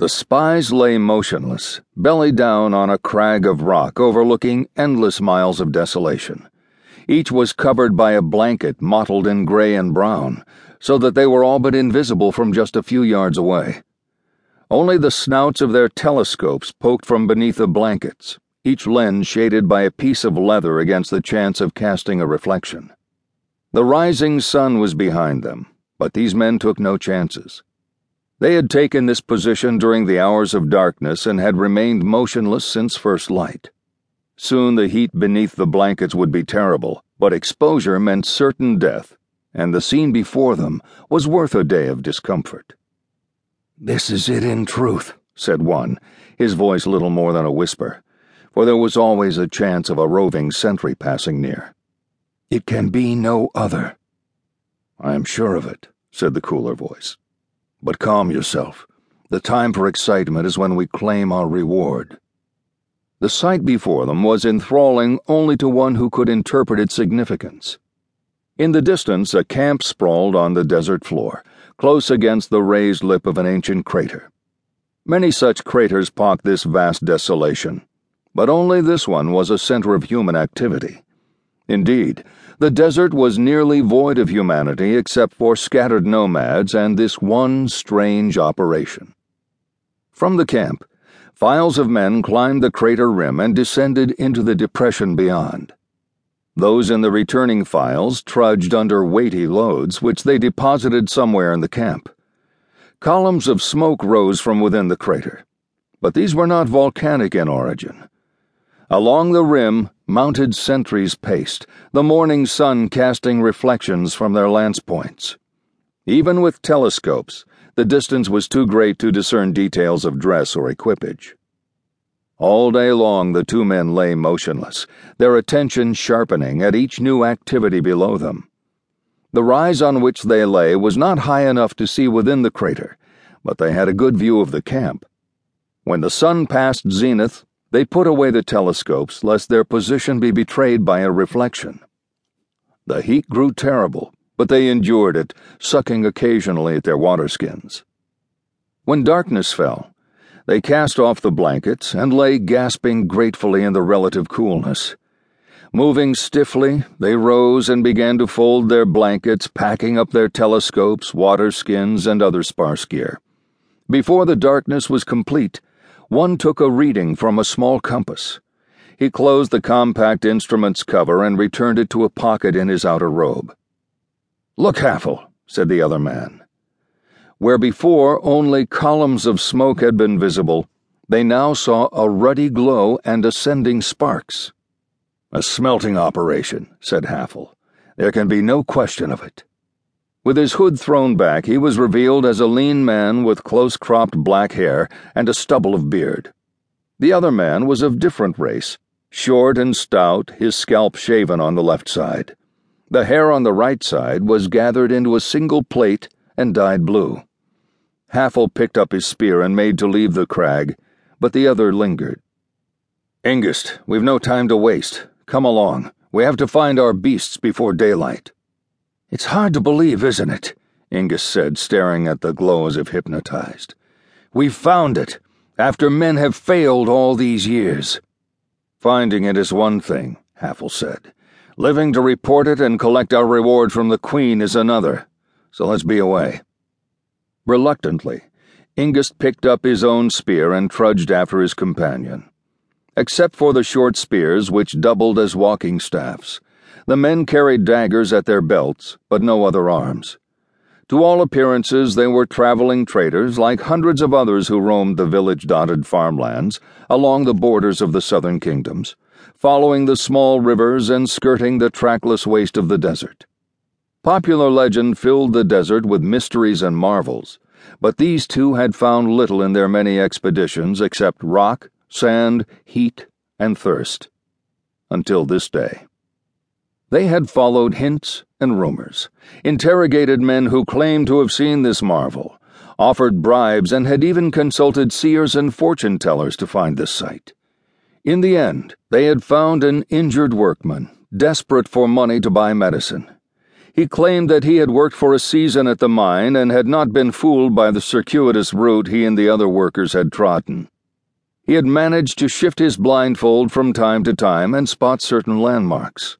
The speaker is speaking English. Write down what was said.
The spies lay motionless, belly down on a crag of rock overlooking endless miles of desolation. Each was covered by a blanket mottled in gray and brown, so that they were all but invisible from just a few yards away. Only the snouts of their telescopes poked from beneath the blankets, each lens shaded by a piece of leather against the chance of casting a reflection. The rising sun was behind them, but these men took no chances. They had taken this position during the hours of darkness and had remained motionless since first light. Soon the heat beneath the blankets would be terrible, but exposure meant certain death, and the scene before them was worth a day of discomfort. This is it in truth, said one, his voice little more than a whisper, for there was always a chance of a roving sentry passing near. It can be no other. I am sure of it, said the cooler voice. But calm yourself. The time for excitement is when we claim our reward. The sight before them was enthralling only to one who could interpret its significance. In the distance, a camp sprawled on the desert floor, close against the raised lip of an ancient crater. Many such craters pocked this vast desolation, but only this one was a center of human activity. Indeed, the desert was nearly void of humanity except for scattered nomads and this one strange operation. From the camp, files of men climbed the crater rim and descended into the depression beyond. Those in the returning files trudged under weighty loads, which they deposited somewhere in the camp. Columns of smoke rose from within the crater, but these were not volcanic in origin. Along the rim, mounted sentries paced, the morning sun casting reflections from their lance points. Even with telescopes, the distance was too great to discern details of dress or equipage. All day long, the two men lay motionless, their attention sharpening at each new activity below them. The rise on which they lay was not high enough to see within the crater, but they had a good view of the camp. When the sun passed zenith, they put away the telescopes lest their position be betrayed by a reflection. The heat grew terrible, but they endured it, sucking occasionally at their waterskins. When darkness fell, they cast off the blankets and lay gasping gratefully in the relative coolness. Moving stiffly, they rose and began to fold their blankets, packing up their telescopes, waterskins, and other sparse gear. Before the darkness was complete, one took a reading from a small compass. He closed the compact instrument's cover and returned it to a pocket in his outer robe. Look, Haffel, said the other man. Where before only columns of smoke had been visible, they now saw a ruddy glow and ascending sparks. A smelting operation, said Haffel. There can be no question of it. With his hood thrown back, he was revealed as a lean man with close cropped black hair and a stubble of beard. The other man was of different race, short and stout, his scalp shaven on the left side. The hair on the right side was gathered into a single plait and dyed blue. Haffel picked up his spear and made to leave the crag, but the other lingered. Ingist, we've no time to waste. Come along. We have to find our beasts before daylight. It's hard to believe, isn't it? Ingus said, staring at the glow as if hypnotized. We've found it, after men have failed all these years. Finding it is one thing, Haffel said. Living to report it and collect our reward from the Queen is another. So let's be away. Reluctantly, Ingus picked up his own spear and trudged after his companion. Except for the short spears which doubled as walking staffs, the men carried daggers at their belts, but no other arms. To all appearances, they were traveling traders like hundreds of others who roamed the village dotted farmlands along the borders of the southern kingdoms, following the small rivers and skirting the trackless waste of the desert. Popular legend filled the desert with mysteries and marvels, but these two had found little in their many expeditions except rock, sand, heat, and thirst. Until this day. They had followed hints and rumors, interrogated men who claimed to have seen this marvel, offered bribes, and had even consulted seers and fortune tellers to find this site. In the end, they had found an injured workman, desperate for money to buy medicine. He claimed that he had worked for a season at the mine and had not been fooled by the circuitous route he and the other workers had trodden. He had managed to shift his blindfold from time to time and spot certain landmarks.